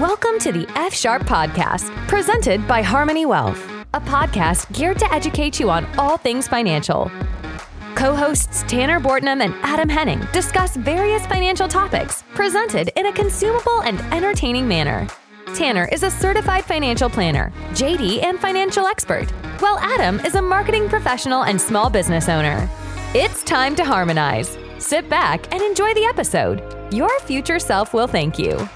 Welcome to the F Sharp Podcast, presented by Harmoney Wealth, a podcast geared to educate you on all things financial. Co hosts Tanner Bortnam and Adam Henning discuss various financial topics presented in a consumable and entertaining manner. Tanner is a certified financial planner, JD, and financial expert, while Adam is a marketing professional and small business owner. It's time to harmonize. Sit back and enjoy the episode. Your future self will thank you.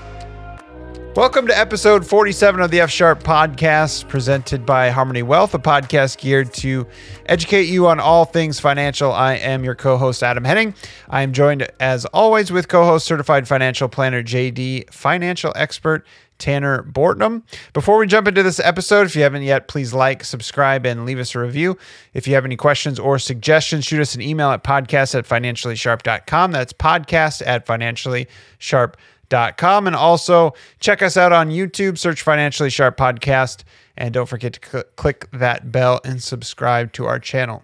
Welcome to episode 47 of the F Sharp podcast, presented by Harmoney Wealth, a podcast geared to educate you on all things financial. I am your co host, Adam Henning. I am joined, as always, with co host, certified financial planner, JD, financial expert, Tanner Bortnam. Before we jump into this episode, if you haven't yet, please like, subscribe, and leave us a review. If you have any questions or suggestions, shoot us an email at podcast at financiallysharp.com. That's podcast at financiallysharp.com com. And also check us out on YouTube, search Financially Sharp Podcast. And don't forget to cl- click that bell and subscribe to our channel.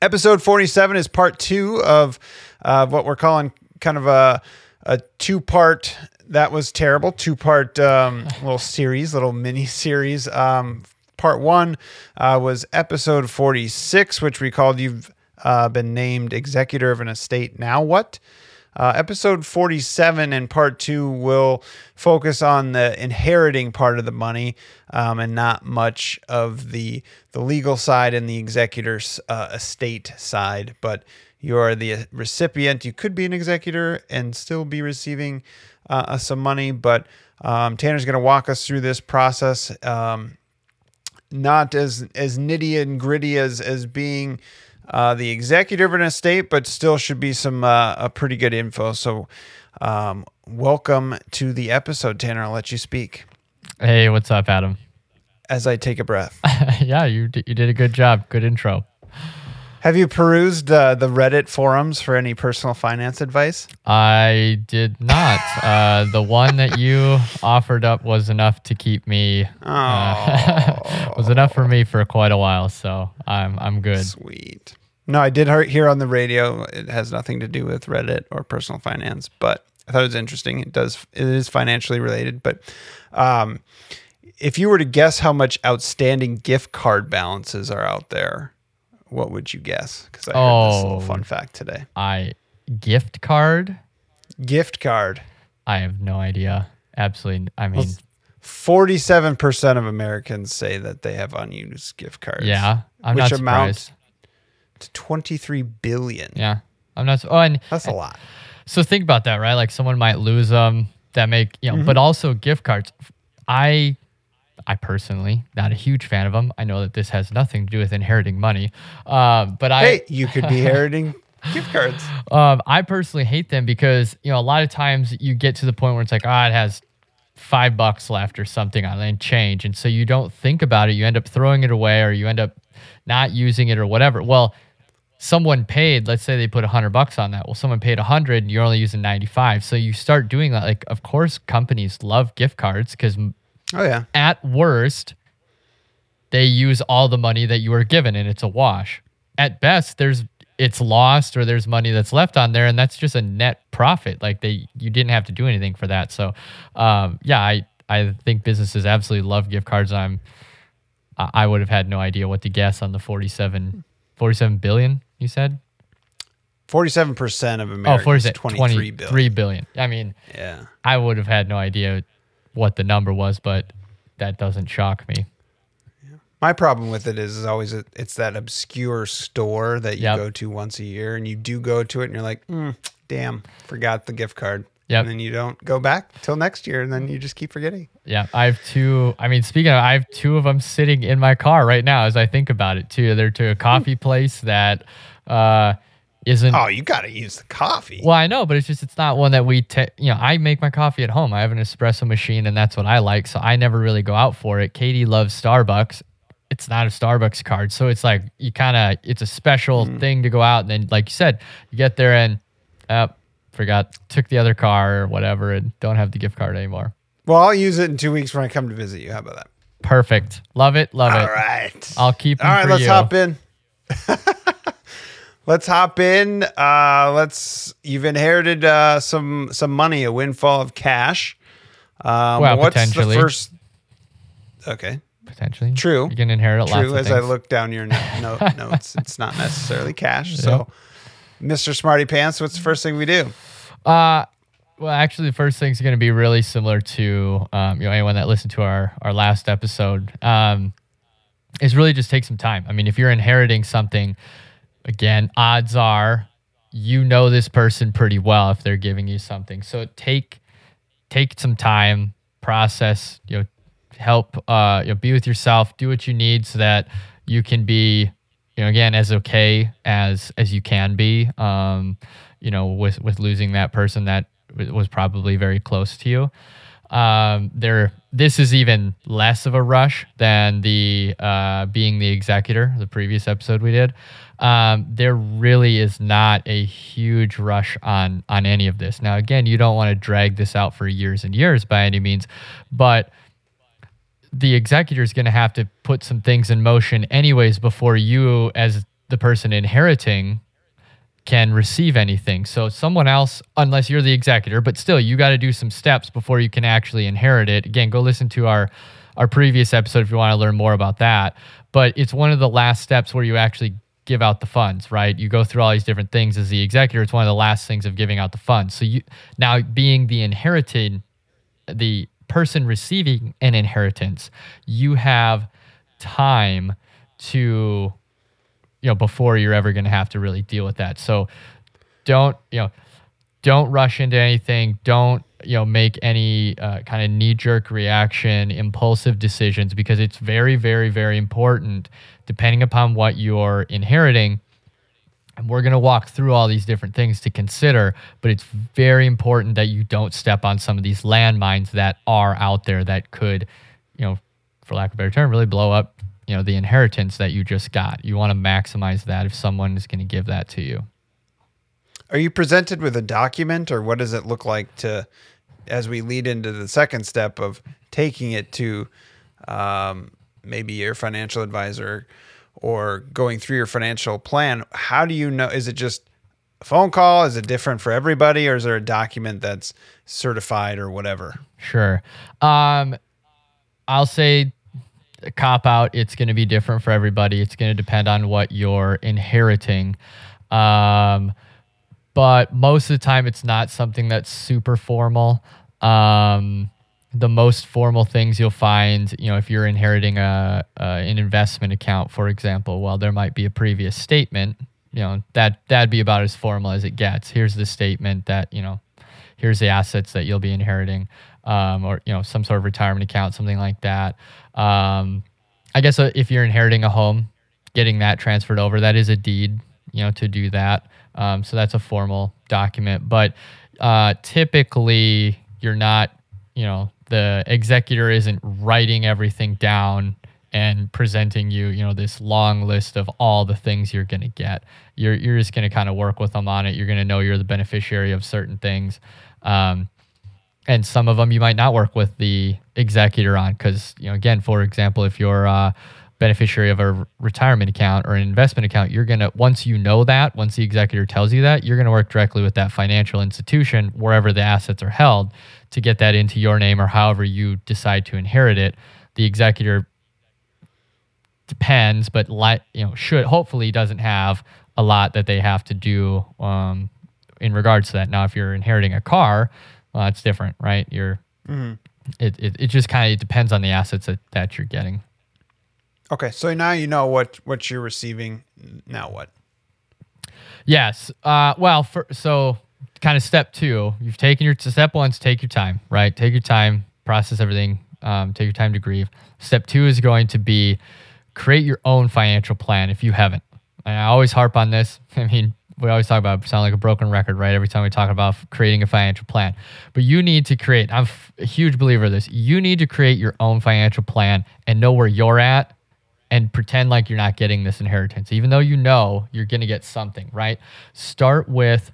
Episode 47 is part two of uh, what we're calling kind of a, a two part, that was terrible, two part um, little series, little mini series. Um, part one uh, was episode 46, which we called You've uh, Been Named Executor of an Estate. Now What? Uh, episode 47 and part two will focus on the inheriting part of the money um, and not much of the the legal side and the executor's uh, estate side. But you are the recipient. You could be an executor and still be receiving uh, some money. But um, Tanner's going to walk us through this process. Um, not as as nitty and gritty as as being uh, the executive of an estate, but still should be some uh, a pretty good info. So, um, welcome to the episode, Tanner. I'll let you speak. Hey, what's up, Adam? As I take a breath. yeah, you d- you did a good job. Good intro. Have you perused uh, the Reddit forums for any personal finance advice? I did not. uh, the one that you offered up was enough to keep me. Uh, was enough for me for quite a while, so I'm I'm good. Sweet. No, I did hear on the radio. It has nothing to do with Reddit or personal finance, but I thought it was interesting. It does. It is financially related, but um, if you were to guess how much outstanding gift card balances are out there, what would you guess? Because I heard oh, this little fun fact today. I gift card. Gift card. I have no idea. Absolutely. I mean, forty-seven percent of Americans say that they have unused gift cards. Yeah, I'm which not surprised. To twenty-three billion. Yeah, I'm not. Oh, and that's a lot. So think about that, right? Like someone might lose them. That make you know, mm-hmm. but also gift cards. I I personally not a huge fan of them. I know that this has nothing to do with inheriting money, uh, but I hey, you could be inheriting gift cards. Um, I personally hate them because you know a lot of times you get to the point where it's like, ah, oh, it has five bucks left or something on it change, and so you don't think about it. You end up throwing it away, or you end up not using it, or whatever. Well, someone paid. Let's say they put a hundred bucks on that. Well, someone paid a hundred, and you're only using ninety five. So you start doing that. Like, of course, companies love gift cards because Oh yeah. At worst, they use all the money that you were given and it's a wash. At best, there's it's lost or there's money that's left on there and that's just a net profit. Like they you didn't have to do anything for that. So um, yeah, I I think businesses absolutely love gift cards. I'm I would have had no idea what to guess on the 47 47 billion you said? 47% of Americans, oh, 47, 23 billion. 3 billion. I mean, yeah. I would have had no idea what the number was, but that doesn't shock me. My problem with it is, is always a, it's that obscure store that you yep. go to once a year, and you do go to it, and you're like, mm, "Damn, forgot the gift card." Yep. And then you don't go back till next year, and then you just keep forgetting. Yeah, I have two. I mean, speaking of, I have two of them sitting in my car right now as I think about it too. They're to a coffee place that uh, isn't. Oh, you got to use the coffee. Well, I know, but it's just it's not one that we. Te- you know, I make my coffee at home. I have an espresso machine, and that's what I like. So I never really go out for it. Katie loves Starbucks. It's not a Starbucks card, so it's like you kind of it's a special mm. thing to go out, and then like you said, you get there and uh, forgot took the other car or whatever, and don't have the gift card anymore. Well, I'll use it in two weeks when I come to visit you. How about that? Perfect. Love it. Love All it. All right. I'll keep. All right. let's you. hop in. let's hop in. Uh, let's. You've inherited uh, some some money, a windfall of cash. Um, Well, what's potentially. the first? Okay, Potentially. True. You can inherit true. of As I look down your no- no- notes, it's not necessarily cash. So, Mr. Smarty Pants, what's the first thing we do? Uh, well, actually, the first thing is going to be really similar to um, you know anyone that listened to our our last episode. Um, is really just take some time. I mean, if you're inheriting something, again, odds are you know this person pretty well if they're giving you something. So take take some time, process. You know, help. Uh, you know, be with yourself. Do what you need so that you can be you know again as okay as as you can be um you know with with losing that person that was probably very close to you. Um there this is even less of a rush than the uh being the executor the previous episode we did. Um there really is not a huge rush on on any of this. Now again you don't want to drag this out for years and years by any means but the executor is going to have to put some things in motion anyways before you as the person inheriting can receive anything. So someone else unless you're the executor but still you got to do some steps before you can actually inherit it. Again go listen to our our previous episode if you want to learn more about that. But it's one of the last steps where you actually give out the funds right? You go through all these different things as the executor. It's one of the last things of giving out the funds. So you now being the inherited the person receiving an inheritance, you have time to, you know, before you're ever going to have to really deal with that. So don't, you know, don't rush into anything. Don't, you know, make any uh, kind of knee jerk reaction, impulsive decisions because it's very, very, very important depending upon what you're inheriting and we're going to walk through all these different things to consider, but it's very important that you don't step on some of these landmines that are out there that could, you know, for lack of a better term, really blow up, you know, the inheritance that you just got. You want to maximize that if someone is going to give that to you. Are you presented with a document, or what does it look like to, as we lead into the second step of taking it to, um, maybe your financial advisor, or going through your financial plan? How do you know? Is it just a phone call? Is it different for everybody, or is there a document that's certified or whatever? Sure. Um, I'll say cop out. It's going to be different for everybody. It's going to depend on what you're inheriting. Um, but most of the time, it's not something that's super formal. Um, the most formal things you'll find, you know, if you're inheriting a, an investment account, for example, well, there might be a previous statement. You know, that that'd be about as formal as it gets. Here's the statement that you know, here's the assets that you'll be inheriting, um, or you know, some sort of retirement account, something like that. Um, I guess uh, if you're inheriting a home, getting that transferred over, that is a deed, you know, to do that. Um, so that's a formal document. But uh, typically, you're not, you know, the executor isn't writing everything down and presenting you, you know, this long list of all the things you're going to get. You're you're just going to kind of work with them on it. You're going to know you're the beneficiary of certain things. Um, and some of them you might not work with the executor on because you know again for example if you're a beneficiary of a retirement account or an investment account you're going to once you know that once the executor tells you that you're going to work directly with that financial institution wherever the assets are held to get that into your name or however you decide to inherit it. The executor depends but like you know should hopefully doesn't have a lot that they have to do um, in regards to that. Now if you're inheriting a car well that's different right? You're it, it, it just kind of depends on the assets that, that you're getting Okay, so now you know what what you're receiving. Now what? yes uh, well for, so kind of step two you've taken your step one's take your time right? Take your time process everything um, take your time to grieve. Step two is going to be create your own financial plan if you haven't. And i always harp on this. I mean we always talk about sound like a broken record right? Every time we talk about creating a financial plan. But you need to create i'm a huge believer of this. You need to create your own financial plan and know where you're at and pretend like you're not getting this inheritance, even though you know you're going to get something, right? Start with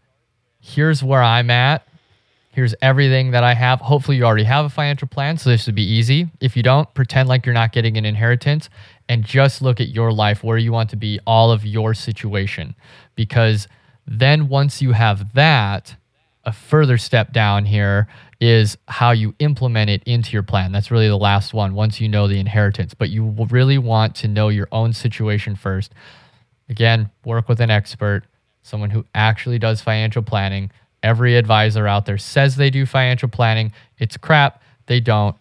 here's where I'm at. Here's everything that I have. Hopefully, you already have a financial plan, so this would be easy. If you don't, pretend like you're not getting an inheritance and just look at your life, where you want to be, all of your situation. Because then once you have that, a further step down here is how you implement it into your plan. That's really the last one once you know the inheritance. But you really want to know your own situation first. Again, work with an expert, someone who actually does financial planning. Every advisor out there says they do financial planning. It's crap. They don't.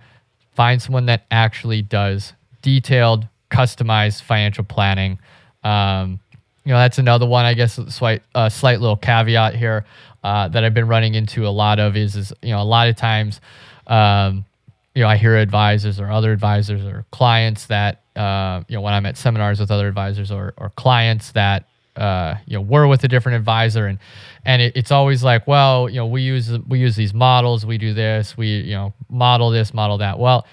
Find someone that actually does detailed, customized financial planning. Um, you know, that's another one, I guess, slight, uh, slight little caveat here uh, that I've been running into a lot of is, is you know, a lot of times, um, you know, I hear advisors or other advisors or clients that, uh, you know, when I'm at seminars with other advisors or, or clients that, uh, you know, were with a different advisor and, and it, it's always like, well, you know, we use, we use these models, we do this, we, you know, model this, model that. Well,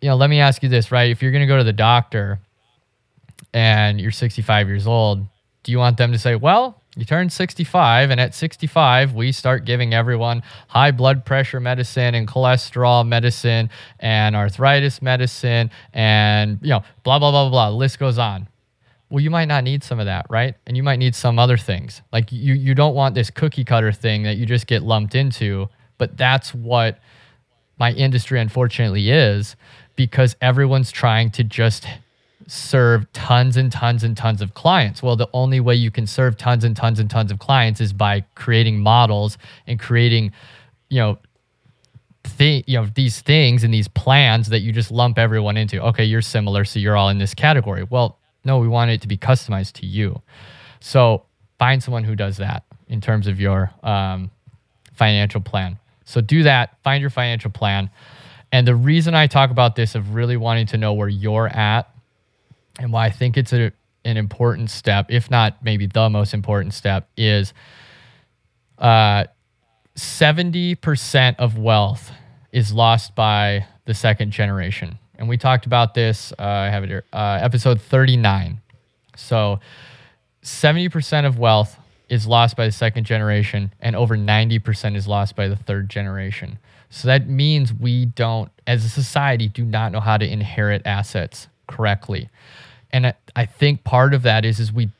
you know, let me ask you this, right? If you're going to go to the doctor and you're 65 years old, do you want them to say, well, you turn 65 and at 65 we start giving everyone high blood pressure medicine and cholesterol medicine and arthritis medicine and you know blah blah blah blah, blah. list goes on well you might not need some of that right and you might need some other things like you you don't want this cookie cutter thing that you just get lumped into but that's what my industry unfortunately is because everyone's trying to just serve tons and tons and tons of clients. Well, the only way you can serve tons and tons and tons of clients is by creating models and creating, you know, th- you know these things and these plans that you just lump everyone into. Okay, you're similar, so you're all in this category. Well, no, we want it to be customized to you. So find someone who does that in terms of your um, financial plan. So do that. Find your financial plan. And the reason I talk about this of really wanting to know where you're at and why I think it's a, an important step, if not maybe the most important step, is uh, 70% of wealth is lost by the second generation. And we talked about this, uh, I have it here, uh, episode 39. So 70% of wealth is lost by the second generation, and over 90% is lost by the third generation. So that means we don't, as a society, do not know how to inherit assets correctly. And I, I think part of that is is we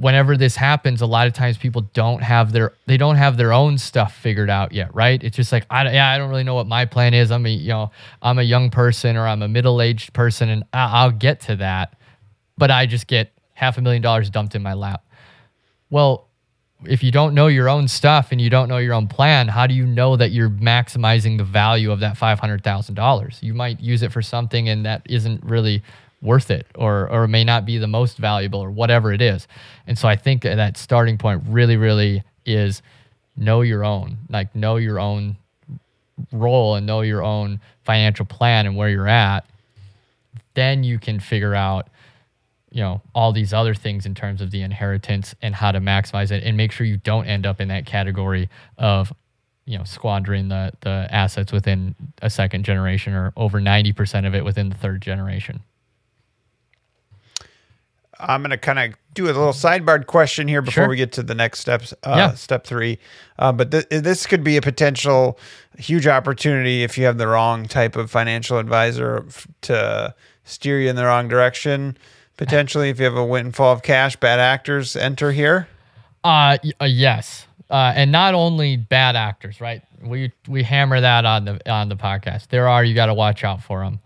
whenever this happens, a lot of times people don't have their they don't have their own stuff figured out yet, right? It's just like I yeah, I don't really know what my plan is. I'm a you know I'm a young person or I'm a middle aged person, and I, I'll get to that, but I just get half a million dollars dumped in my lap. Well, if you don't know your own stuff and you don't know your own plan, how do you know that you're maximizing the value of that $500,000? You might use it for something and that isn't really worth it or or may not be the most valuable or whatever it is. And so I think that starting point really really is know your own, like know your own role and know your own financial plan and where you're at. Then you can figure out you know all these other things in terms of the inheritance and how to maximize it and make sure you don't end up in that category of you know squandering the the assets within a second generation or over 90% of it within the third generation I'm going to kind of do a little sidebar question here before Sure. we get to the next steps, uh, Yeah. step three. Uh, but th- this could be a potential huge opportunity if you have the wrong type of financial advisor f- to steer you in the wrong direction. Potentially, if you have a windfall of cash, bad actors enter here. Uh, y- uh yes. Uh, and not only bad actors, right? We we hammer that on the on the podcast. There are you got to watch out for them.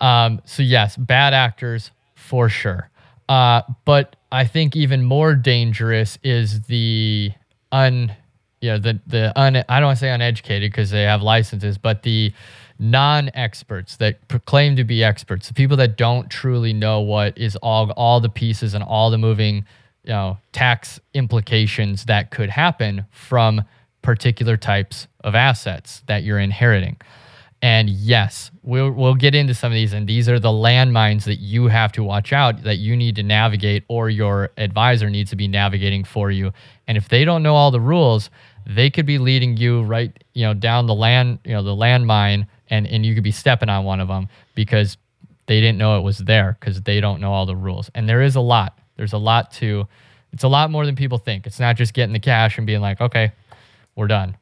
Um, so yes, bad actors for sure. Uh, but I think even more dangerous is the un, you know, the the un. I don't want to say uneducated because they have licenses, but the non-experts that proclaim to be experts, the people that don't truly know what is all all the pieces and all the moving, you know, tax implications that could happen from particular types of assets that you're inheriting. And yes, we'll we'll get into some of these, and these are the landmines that you have to watch out that you need to navigate, or your advisor needs to be navigating for you. And if they don't know all the rules, they could be leading you right, you know, down the land, you know, the landmine, and and you could be stepping on one of them because they didn't know it was there because they don't know all the rules. And there is a lot. There's a lot to. It's a lot more than people think. It's not just getting the cash and being like, okay, we're done.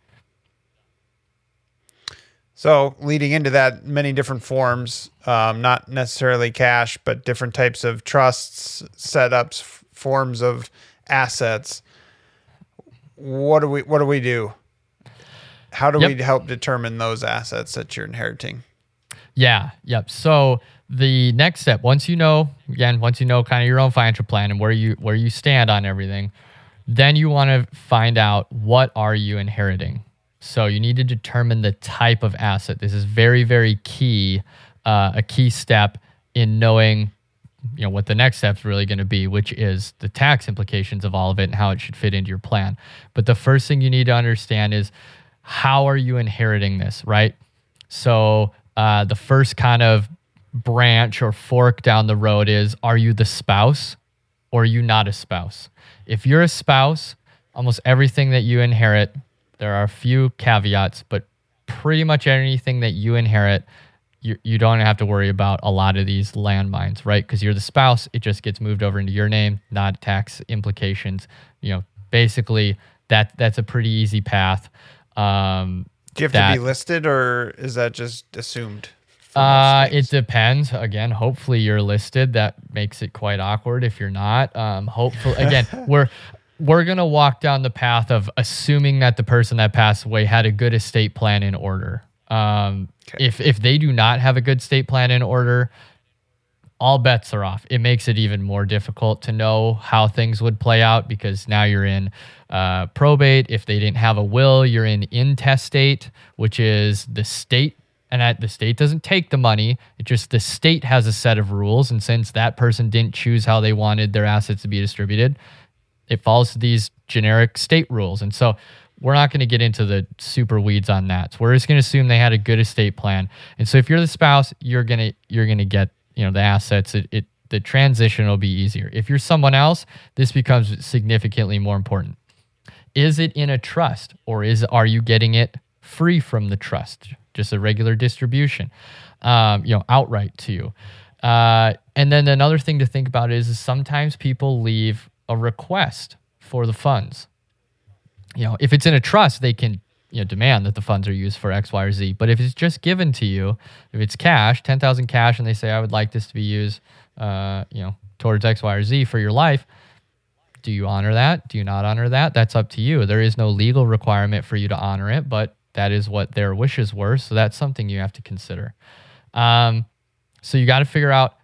So, leading into that, many different forms, um, not necessarily cash, but different types of trusts, setups, f- forms of assets. What do we What do we do? how do Yep. we help determine those assets that you're inheriting? Yeah. Yep. So the next step, once you know, again, once you know kind of your own financial plan and where you where you stand on everything, then you want to find out what are you inheriting. So you need to determine the type of asset. This is very very key, uh, a key step in knowing you know what the next step's really going to be which is the tax implications of all of it and how it should fit into your plan. But the first thing you need to understand is how are you inheriting this right? So uh, the first kind of branch or fork down the road is are you the spouse or are you not a spouse? If you're a spouse almost everything that you inherit there are a few caveats but pretty much anything that you inherit you, you don't have to worry about a lot of these landmines, right? Because you're the spouse, it just gets moved over into your name, not tax implications. You know, basically that that's a pretty easy path. Um, Do you have that- to be listed, or is that just assumed? uh, it depends. Again, hopefully you're listed. That makes it quite awkward if you're not. Um, hopefully, again, we're we're gonna walk down the path of assuming that the person that passed away had a good estate plan in order. Um, Okay. If if they do not have a good estate plan in order, all bets are off. It makes it even more difficult to know how things would play out because now you're in uh, probate. If they didn't have a will, you're in intestate, which is the state. And the state doesn't take the money. It just the state has a set of rules. And since that person didn't choose how they wanted their assets to be distributed, it follows these generic state rules. And so we're not going to get into the super weeds on that. So we're just going to assume they had a good estate plan. And so if you're the spouse, you're going to you're going to get, you know, the assets. It, it the transition will be easier. If you're someone else, this becomes significantly more important. Is it in a trust or is are you getting it free from the trust? Just a regular distribution, um, you know, outright to you. Uh, and then another thing to think about is, is sometimes people leave a request for the funds. You know, if it's in a trust, they can you know demand that the funds are used for X, Y, or Z. But if it's just given to you, if it's cash, ten thousand cash, and they say I would like this to be used, uh, you know, towards X, Y, or Z for your life, do you honor that? Do you not honor that? That's up to you. There is no legal requirement for you to honor it, but that is what their wishes were. So that's something you have to consider. Um, so you got to figure out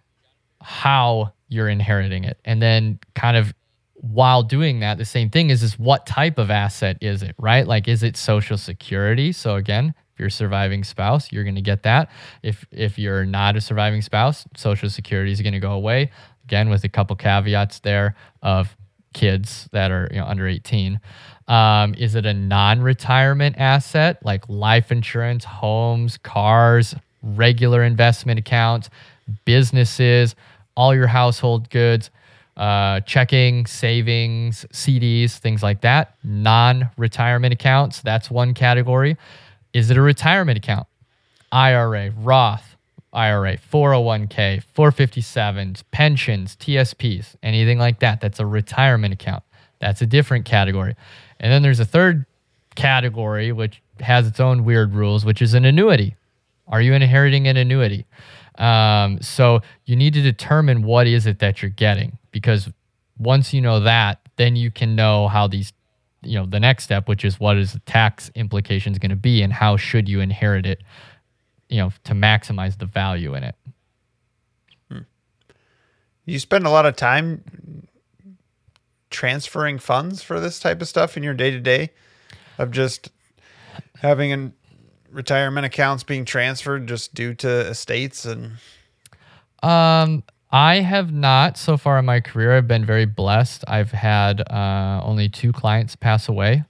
how you're inheriting it. And then kind of while doing that, the same thing is is what type of asset is it, right? Like is it social security? So again, if you're a surviving spouse, you're going to get that. If if you're not a surviving spouse, social security is going to go away. Again, with a couple caveats there of kids that are you know under 18. Um, is it a non-retirement asset like life insurance, homes, cars, regular investment accounts, businesses, all your household goods, uh, checking, savings, CDs, things like that. Non-retirement accounts, that's one category. Is it a retirement account? IRA, Roth, IRA, 401k, 457s, pensions, TSPs, anything like that. That's a retirement account. That's a different category. And then there's a third category which has its own weird rules, which is an annuity. Are you inheriting an annuity? Um, so you need to determine what is it that you're getting because once you know that, then you can know how these, you know, the next step, which is what is the tax implications going to be and how should you inherit it, you know, to maximize the value in it. You spend a lot of time transferring funds for this type of stuff in your day to day of just having an retirement accounts being transferred just due to estates and Um, I have not so far in my career. I've been very blessed. I've had uh, only two clients pass away.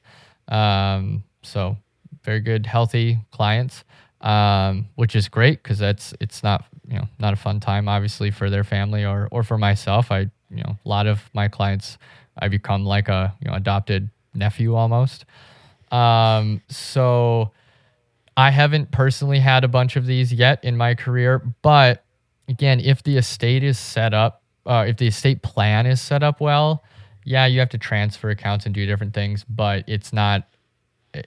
Um, so very good, healthy clients, um, which is great because that's it's not you know not a fun time obviously for their family or or for myself. I you know a lot of my clients I become like a you know adopted nephew almost. Um, so I haven't personally had a bunch of these yet in my career, but again, if the estate is set up, uh, if the estate plan is set up well, yeah, you have to transfer accounts and do different things, but it's not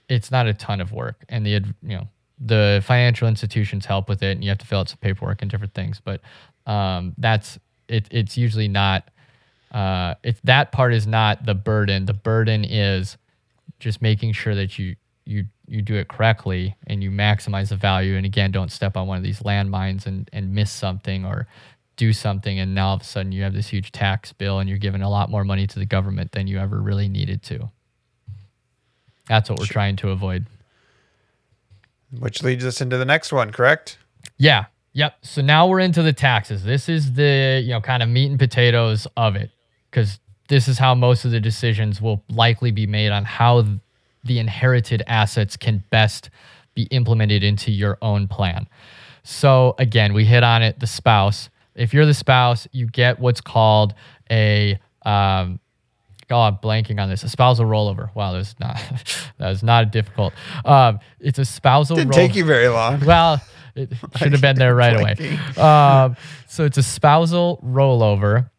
it's not a ton of work, and the you know the financial institutions help with it, and you have to fill out some paperwork and different things, but um, that's it. It's usually not. Uh, it's that part is not the burden. The burden is just making sure that you you you do it correctly and you maximize the value and again don't step on one of these landmines and and miss something or do something and now all of a sudden you have this huge tax bill and you're giving a lot more money to the government than you ever really needed to. That's what we're trying to avoid. Which leads us into the next one, correct? yeah. Yep. So now we're into the taxes. This is the you know kind of meat and potatoes of it because this is how most of the decisions will likely be made on how the inherited assets can best be implemented into your own plan. So again, we hit on it the spouse. If you're the spouse, you get what's called a um, oh, I'm blanking on this. A spousal rollover. Wow, that's not that was not difficult. Um, it's a spousal. Didn't roll- take you very long. well, it should have been there right away. Um, so it's a spousal rollover.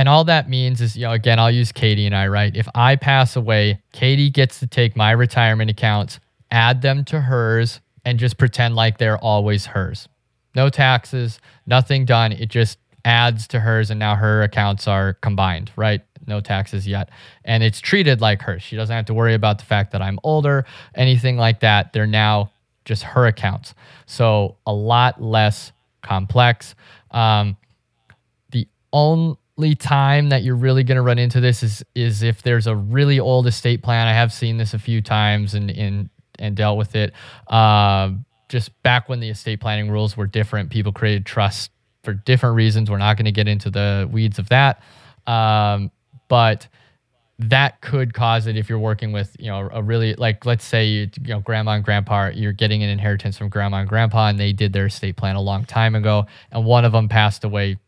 And all that means is, you know, again, I'll use Katie and I, right? If I pass away, Katie gets to take my retirement accounts, add them to hers, and just pretend like they're always hers. No taxes, nothing done. It just adds to hers, and now her accounts are combined, right? No taxes yet. And it's treated like hers. She doesn't have to worry about the fact that I'm older, anything like that. They're now just her accounts. So a lot less complex. Um, the only time that you're really going to run into this is is if there's a really old estate plan. I have seen this a few times and and and dealt with it. Um, just back when the estate planning rules were different, people created trusts for different reasons. We're not going to get into the weeds of that, um, but that could cause it if you're working with you know a really like let's say you, you know grandma and grandpa you're getting an inheritance from grandma and grandpa and they did their estate plan a long time ago and one of them passed away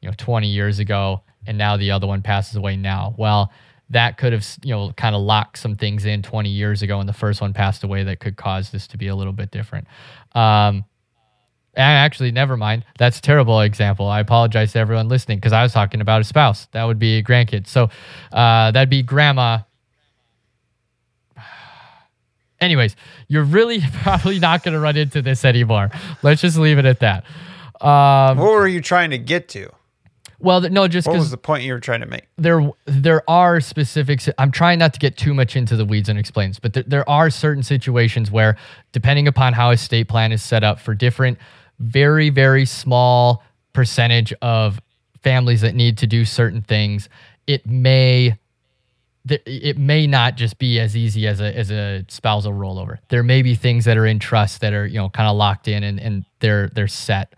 you know 20 years ago and now the other one passes away now. Well that could have you know kind of locked some things in 20 years ago and the first one passed away that could cause this to be a little bit different. Um, actually never mind. That's a terrible example. I apologize to everyone listening because i was talking about a spouse. That would be a grandkid. So uh, that'd be grandma. Anyways you're really probably not going to run into this anymore. Let's just leave it at that. Um, What were you trying to get to? Well no just What was the point you were trying to make? there there are specifics i'm trying not to get too much into the weeds and explains but there, there are certain situations where depending upon how a state plan is set up for different very very small percentage of families that need to do certain things it may it may not just be as easy as a as a spousal rollover there may be things that are in trust that are you know kind of locked in and, and they're they're set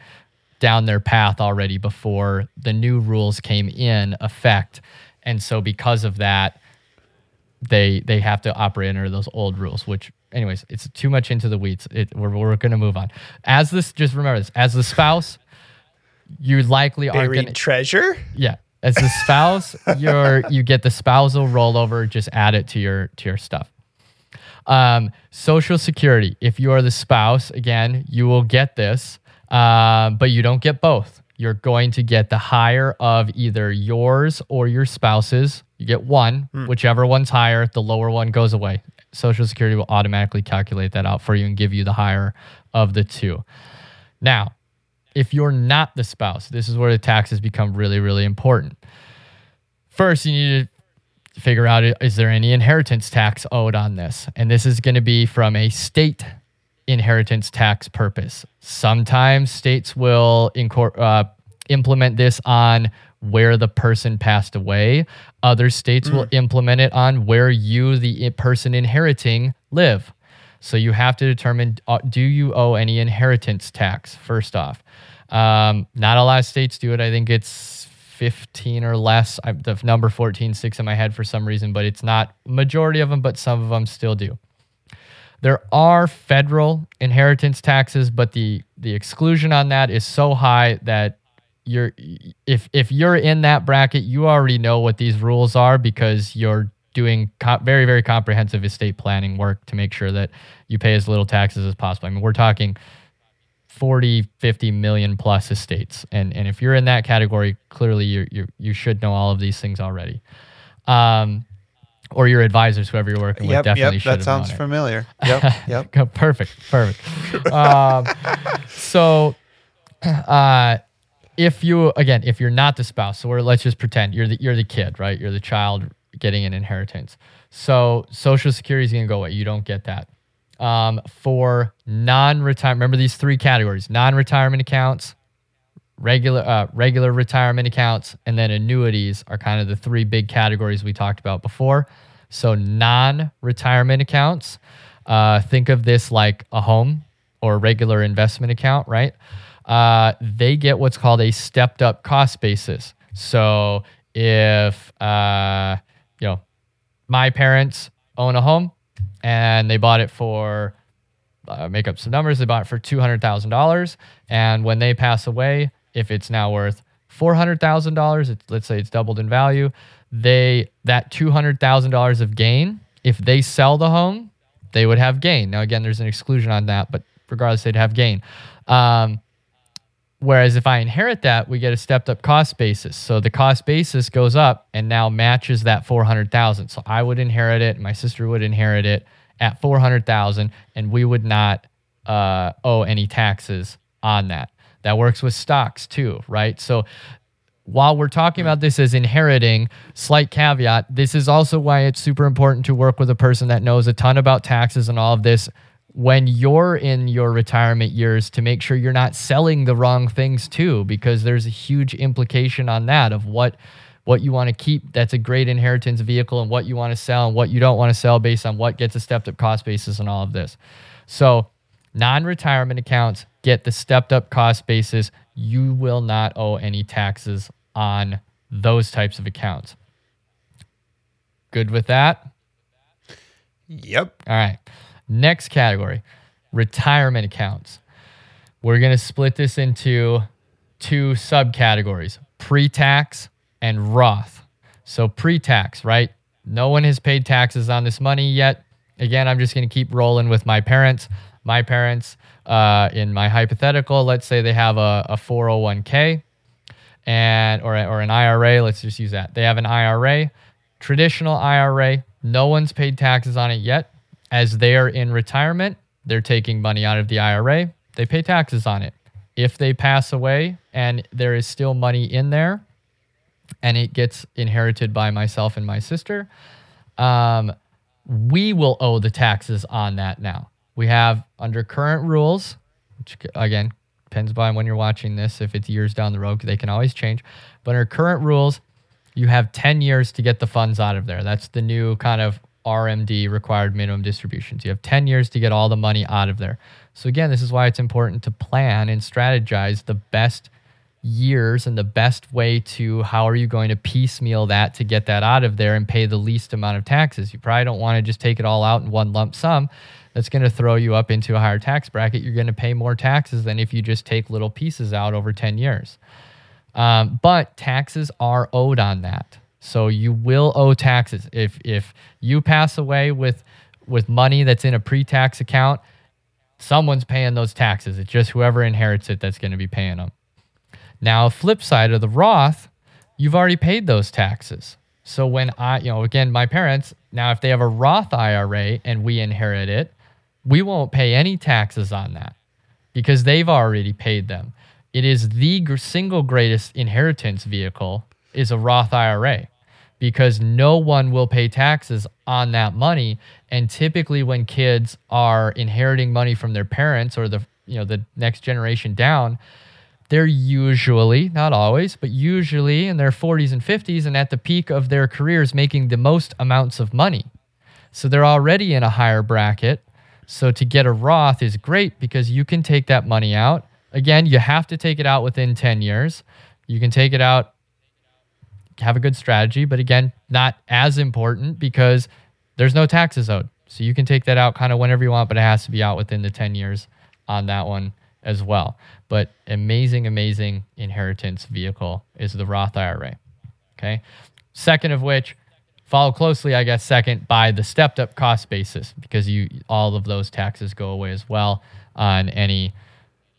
down their path already before the new rules came in effect. And so because of that they they have to operate under those old rules which anyways it's too much into the weeds. It, we're, we're going to move on. As this just remember this as the spouse you likely are going to treasure? yeah. As the spouse you're you get the spousal rollover just add it to your to your stuff. Um, social security. If you are the spouse again you will get this um, but you don't get both. You're going to get the higher of either yours or your spouse's. You get one. Whichever one's higher the lower one goes away. Social security will automatically calculate that out for you and give you the higher of the two. Now if you're not the spouse, this is where the taxes become really, really important. First, you need to figure out is there any inheritance tax owed on this? And this is going to be from a state inheritance tax purpose. Sometimes states will incor- uh, implement this on where the person passed away. Other states will implement it on where you, the person inheriting, live. So you have to determine uh, do you owe any inheritance tax first off. Um, not a lot of states do it. I think it's 15 or less. I, the number 14 sticks in my head for some reason, but it's not majority of them, but some of them still do. There are federal inheritance taxes, but the the exclusion on that is so high that you're if if you're in that bracket, you already know what these rules are because you're doing co- very very comprehensive estate planning work to make sure that you pay as little taxes as possible. I mean, we're talking 40 50 million plus estates and and if you're in that category clearly you you you should know all of these things already um or your advisors whoever you're working with Yep, definitely yep. should That sounds familiar. Yep, yep. Perfect perfect um so uh if you again if you're not the spouse so we're let's just pretend you're the you're the kid right you're the child getting an inheritance so social security is going to go away you don't get that Um, for non-retirement, remember these three categories: non-retirement accounts, regular uh, regular retirement accounts, and then annuities are kind of the three big categories we talked about before. So non-retirement accounts, uh, think of this like a home or a regular investment account, right? Uh, they get what's called a stepped up cost basis. So if uh, you know my parents own a home and they bought it for uh, make up some numbers, they bought it for two hundred thousand dollars, and when they pass away, if it's now worth four hundred thousand dollars, let's say it's doubled in value, they that two hundred thousand dollars of gain, if they sell the home, they would have gain. Now again, there's an exclusion on that, but regardless, they'd have gain. Um, Whereas if I inherit that, we get a stepped up cost basis. So the cost basis goes up and now matches that 400,000. So I would inherit it, my sister would inherit it at 400,000 and we would not uh, owe any taxes on that. That works with stocks too, right? So while we're talking about this as inheriting, slight caveat, this is also why it's super important to work with a person that knows a ton about taxes and all of this when you're in your retirement years to make sure you're not selling the wrong things too because there's a huge implication on that of what what you want to keep that's a great inheritance vehicle and what you want to sell and what you don't want to sell based on what gets a stepped up cost basis and all of this so non-retirement accounts get the stepped up cost basis you will not owe any taxes on those types of accounts good with that Yep. all right Next category retirement accounts. We're going to split this into two subcategories pre tax and Roth. So, pre tax, right? No one has paid taxes on this money yet. Again, I'm just going to keep rolling with my parents. My parents, uh, in my hypothetical, let's say they have a, a 401k and or, or an IRA. Let's just use that. They have an IRA, traditional IRA. No one's paid taxes on it yet as they are in retirement, they're taking money out of the IRA, they pay taxes on it. If they pass away and there is still money in there and it gets inherited by myself and my sister, um, we will owe the taxes on that now. We have under current rules, which again depends on when you're watching this. If it's years down the road, they can always change. But under current rules, you have 10 years to get the funds out of there. That's the new kind of RMD required minimum distributions. You have 10 years to get all the money out of there. So, again, this is why it's important to plan and strategize the best years and the best way to how are you going to piecemeal that to get that out of there and pay the least amount of taxes. You probably don't want to just take it all out in one lump sum. That's going to throw you up into a higher tax bracket. You're going to pay more taxes than if you just take little pieces out over 10 years. Um, but taxes are owed on that. So you will owe taxes if if you pass away with with money that's in a pre-tax account. Someone's paying those taxes. It's just whoever inherits it that's going to be paying them. Now, flip side of the Roth, you've already paid those taxes. So when I, you know, again, my parents, now if they have a Roth IRA and we inherit it, we won't pay any taxes on that because they've already paid them. It is the single greatest inheritance vehicle is a Roth IRA because no one will pay taxes on that money and typically when kids are inheriting money from their parents or the you know the next generation down they're usually not always but usually in their 40s and 50s and at the peak of their careers making the most amounts of money so they're already in a higher bracket so to get a Roth is great because you can take that money out again you have to take it out within 10 years you can take it out have a good strategy, but again, not as important because there's no taxes owed. So you can take that out kind of whenever you want, but it has to be out within the 10 years on that one as well. But amazing, amazing inheritance vehicle is the Roth IRA. Okay. Second of which, follow closely, I guess, second by the stepped up cost basis because you all of those taxes go away as well on any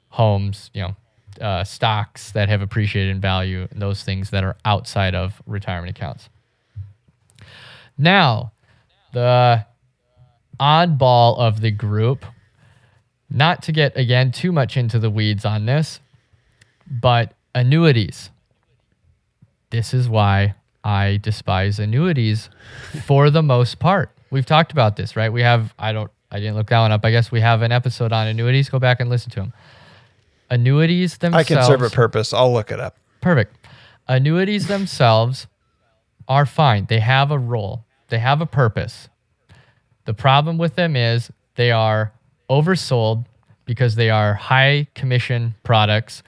homes, you know, uh, stocks that have appreciated in value, and those things that are outside of retirement accounts. Now, the oddball of the group, not to get again too much into the weeds on this, but annuities. This is why I despise annuities for the most part. We've talked about this, right? We have, I don't I didn't look that one up. I guess we have an episode on annuities. Go back and listen to them. Annuities themselves. I can serve a purpose. I'll look it up. Perfect. Annuities themselves are fine. They have a role, they have a purpose. The problem with them is they are oversold because they are high commission products.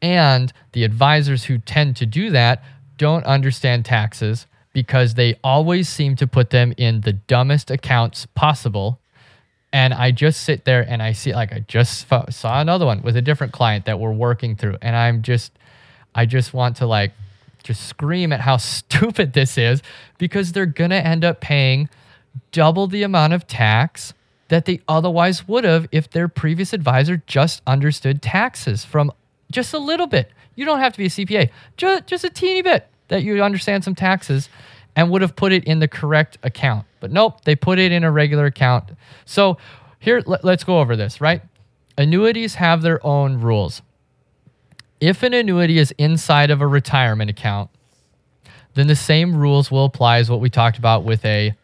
And the advisors who tend to do that don't understand taxes because they always seem to put them in the dumbest accounts possible. And I just sit there and I see, like, I just fo- saw another one with a different client that we're working through. And I'm just, I just want to, like, just scream at how stupid this is because they're going to end up paying double the amount of tax that they otherwise would have if their previous advisor just understood taxes from just a little bit. You don't have to be a CPA, just, just a teeny bit that you understand some taxes and would have put it in the correct account. But nope, they put it in a regular account. So here, let, let's go over this, right? Annuities have their own rules. If an annuity is inside of a retirement account, then the same rules will apply as what we talked about with a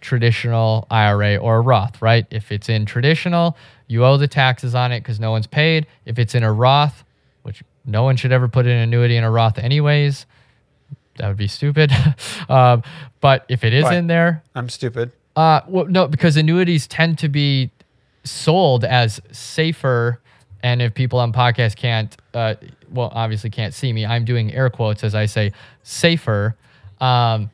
traditional IRA or a Roth, right? If it's in traditional, you owe the taxes on it because no one's paid. If it's in a Roth, which no one should ever put an annuity in a Roth anyways, that would be stupid. um, but if it is Why? in there, I'm stupid. uh, well, no, because annuities tend to be sold as safer. And if people on podcast can't, uh, well, obviously can't see me, I'm doing air quotes as I say safer, um,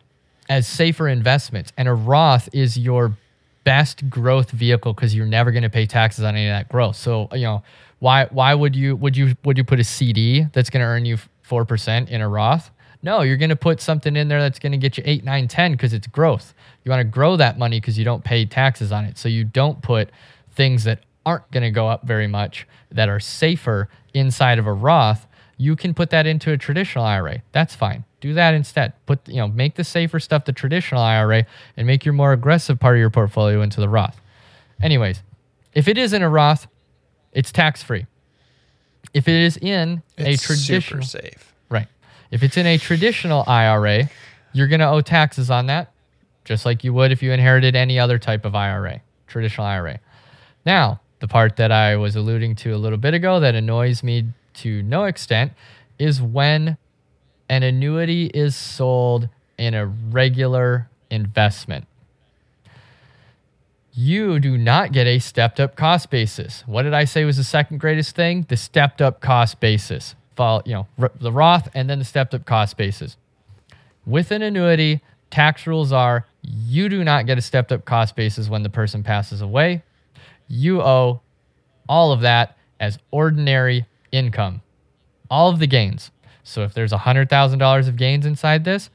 as safer investments. And a Roth is your best growth vehicle because you're never going to pay taxes on any of that growth. So you know why why would you would you would you put a CD that's going to earn you four percent in a Roth? No, you're going to put something in there that's going to get you eight, nine, ten because it's growth. You want to grow that money because you don't pay taxes on it. So you don't put things that aren't going to go up very much that are safer inside of a Roth. You can put that into a traditional IRA. That's fine. Do that instead. Put you know make the safer stuff the traditional IRA and make your more aggressive part of your portfolio into the Roth. Anyways, if it is in a Roth, it's tax free. If it is in a It's traditional super safe. If it's in a traditional IRA, you're going to owe taxes on that, just like you would if you inherited any other type of IRA, traditional IRA. Now, the part that I was alluding to a little bit ago that annoys me to no extent is when an annuity is sold in a regular investment. You do not get a stepped up cost basis. What did I say was the second greatest thing? The stepped up cost basis. Follow, you know, r- the Roth and then the stepped up cost basis. With an annuity, tax rules are you do not get a stepped up cost basis when the person passes away. You owe all of that as ordinary income, all of the gains. So if there's $100,000 of gains inside this,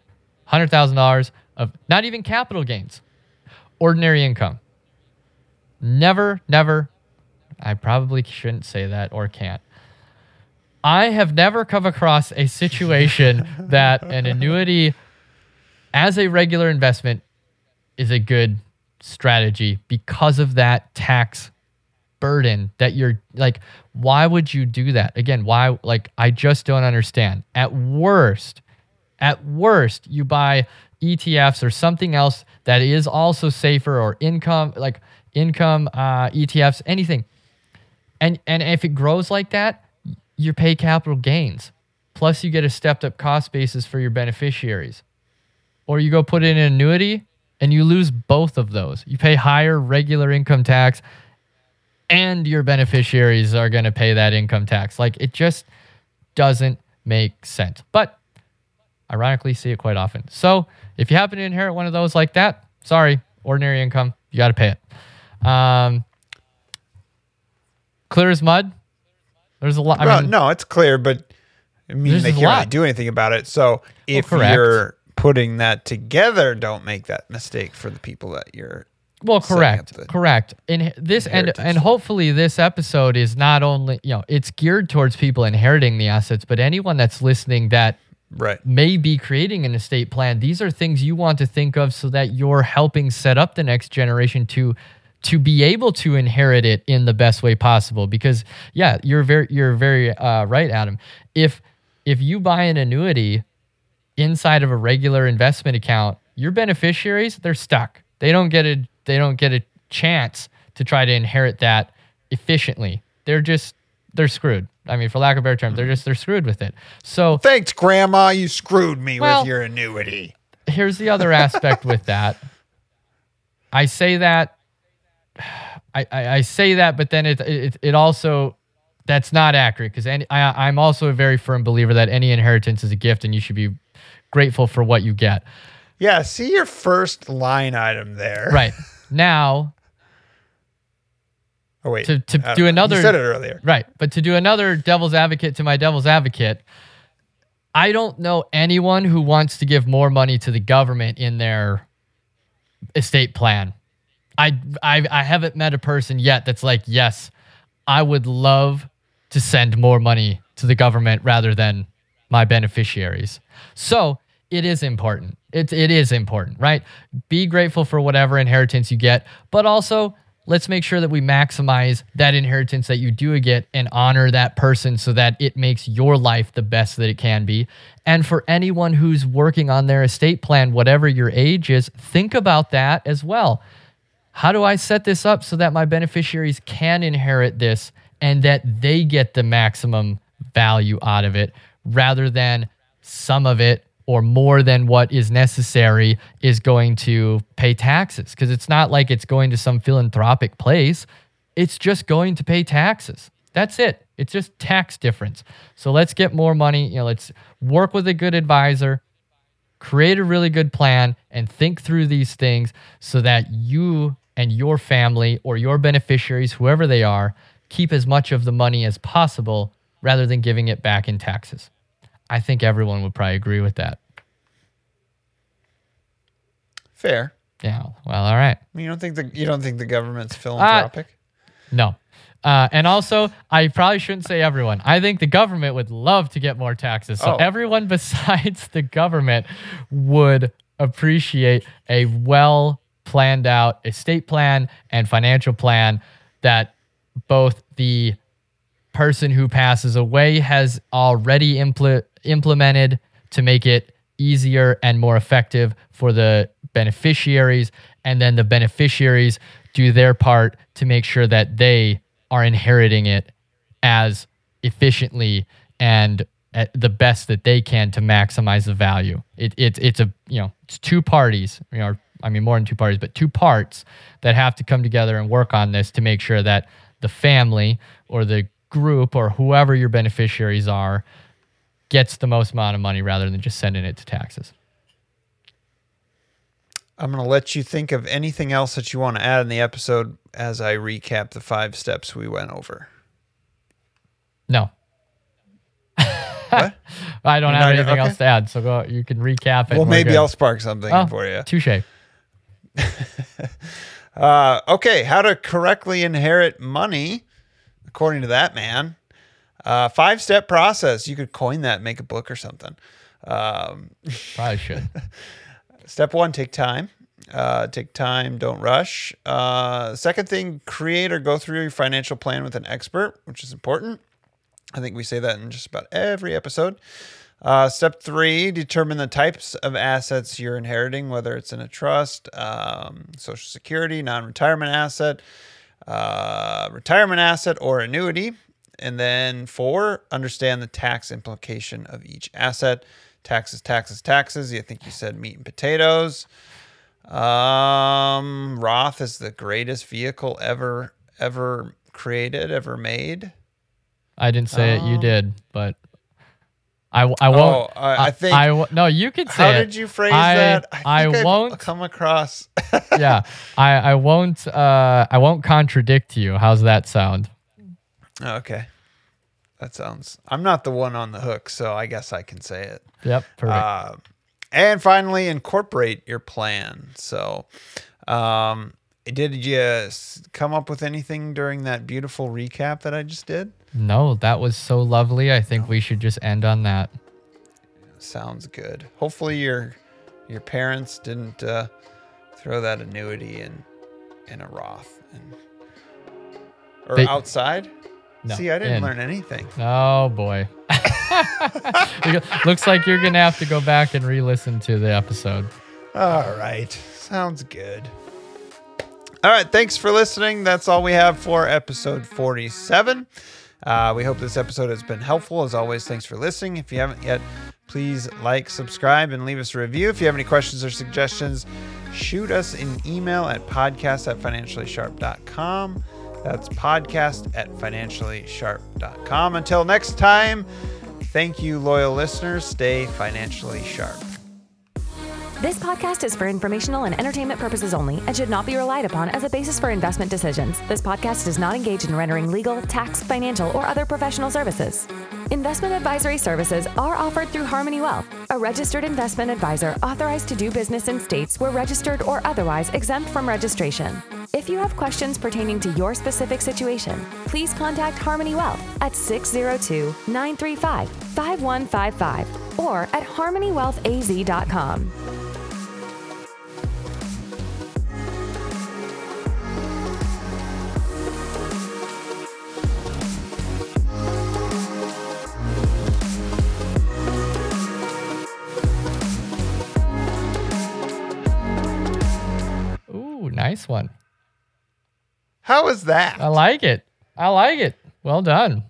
$100,000 of not even capital gains, ordinary income. Never, never, I probably shouldn't say that or can't. I have never come across a situation that an annuity as a regular investment is a good strategy because of that tax burden that you're like why would you do that? Again why like i just don't understand. At worst at worst you buy etfs or something else that is also safer or income like income uh, etfs anything. And and if it grows like that you pay capital gains plus you get a stepped up cost basis for your beneficiaries or you go put in an annuity and you lose both of those. You pay higher regular income tax and your beneficiaries are going to pay that income tax. Like it just doesn't make sense. But ironically see it quite often. So, if you happen to inherit one of those like that, sorry, ordinary income, you got to pay it. Um clear as mud. There's a lot I well, mean, no, it's clear, but I mean, they can't really do anything about it. So if correct. you're putting that together, don't make that mistake for the people that you're. Well, correct, correct. And this and and hopefully this episode is not only you know it's geared towards people inheriting the assets, but anyone that's listening that Right. may be creating an estate plan. These are things you want to think of so that you're helping set up the next generation to to be able to inherit it in the best way possible. Because yeah, you're very you're very uh, right, Adam. If if you buy an annuity inside of a regular investment account, your beneficiaries they're stuck. They don't get a they don't get a chance to try to inherit that efficiently. They're just they're screwed. I mean, for lack of a better term, they're just they're screwed with it. So Thanks, Grandma. You screwed me Well- with your annuity. here's the other aspect with that. I say that I, I, I say that, but then it it, it also that's not accurate because I'm also a very firm believer that any inheritance is a gift and you should be grateful for what you get. Yeah, see your first line item there. Right now, Oh wait. To- to do know. another- You said it earlier. Right. But to do another devil's advocate to my devil's advocate, I don't know anyone who wants to give more money to the government in their estate plan. I, I, I haven't met a person yet that's like, yes, I would love to send more money to the government rather than my beneficiaries. So it is important. It, it is important, right? Be grateful for whatever inheritance you get, but also let's make sure that we maximize that inheritance that you do get and honor that person so that it makes your life the best that it can be. And for anyone who's working on their estate plan, whatever your age is, think about that as well. How do I set this up so that my beneficiaries can inherit this and that they get the maximum value out of it rather than some of it or more than what is necessary is going to pay taxes? Because it's not like it's going to some philanthropic place, it's just going to pay taxes. That's it. It's just tax difference. So let's get more money. You know, let's work with a good advisor, create a really good plan and think through these things so that you and your family or your beneficiaries, whoever they are, keep as much of the money as possible rather than giving it back in taxes. I think everyone would probably agree with that. Fair. Yeah. Well, all right. You don't think the you don't think the government's philanthropic? No. Uh, and also, I probably shouldn't say everyone. I think the government would love to get more taxes. So Oh. everyone besides the government would appreciate a well planned out estate plan and financial plan that both the person who passes away has already impl- implemented to make it easier and more effective for the beneficiaries and then the beneficiaries do their part to make sure that they are inheriting it as efficiently and at the best that they can to maximize the value. It, it, it's a you know it's two parties, you know, I mean more than two parties, but two parts that have to come together and work on this to make sure that the family or the group or whoever your beneficiaries are gets the most amount of money rather than just sending it to taxes. I'm going to let you think of anything else that you want to add in the episode as I recap the five steps we went over. No, What? I don't You're have anything okay. else to add. So go. You can recap it. well, maybe. I'll spark something Oh, for you. Touche. Uh, okay, how to correctly inherit money, according to that man. Uh, five step process. You could coin that, make a book or something. Um, Probably should. Step one, take time. Uh, take time, don't rush. Uh, second thing, create or go through your financial plan with an expert, which is important. I think we say that in just about every episode. Uh, step three, determine the types of assets you're inheriting, whether it's in a trust, um, social security, non retirement asset, uh, retirement asset, or annuity. And then four, understand the tax implication of each asset. Taxes, taxes, taxes. I think you said meat and potatoes. Um, Roth is the greatest vehicle ever, ever created, ever made. I didn't say it. You Um, did, but I, I won't. Oh, I- I think- I, no. You could say it. How it. did you phrase I- that? I think I've won't- come across. yeah, I, I won't. Uh, I won't contradict you. How's that sound? okay, that sounds. I'm not the one on the hook, so I guess I can say it. Yep. Perfect. Uh, and finally, incorporate your plan. So, um, did you come up with anything during that beautiful recap that I just did? no, that was so lovely. I think we should just end on that. Sounds good. Hopefully, your your parents didn't uh, throw that annuity in in a Roth and or They- outside. No, See, I didn't in. learn anything. Oh boy. Looks like you're gonna have to go back and re-listen to the episode. All right. Sounds good. All right. Thanks for listening. That's all we have for episode 47. Uh, we hope this episode has been helpful. As always, thanks for listening. If you haven't yet, please like, subscribe, and leave us a review. If you have any questions or suggestions, shoot us an email at podcast at financiallysharp.com. That's podcast at financiallysharp.com. Until next time, thank you, loyal listeners. Stay financially sharp. This podcast is for informational and entertainment purposes only and should not be relied upon as a basis for investment decisions. This podcast does not engage in rendering legal, tax, financial, or other professional services. Investment advisory services are offered through Harmoney Wealth, a registered investment advisor authorized to do business in states where registered or otherwise exempt from registration. If you have questions pertaining to your specific situation, please contact Harmoney Wealth at 602 935 5155 or at harmoneywealthaz.com. nice one. How was that? I like it. I like it. Well done.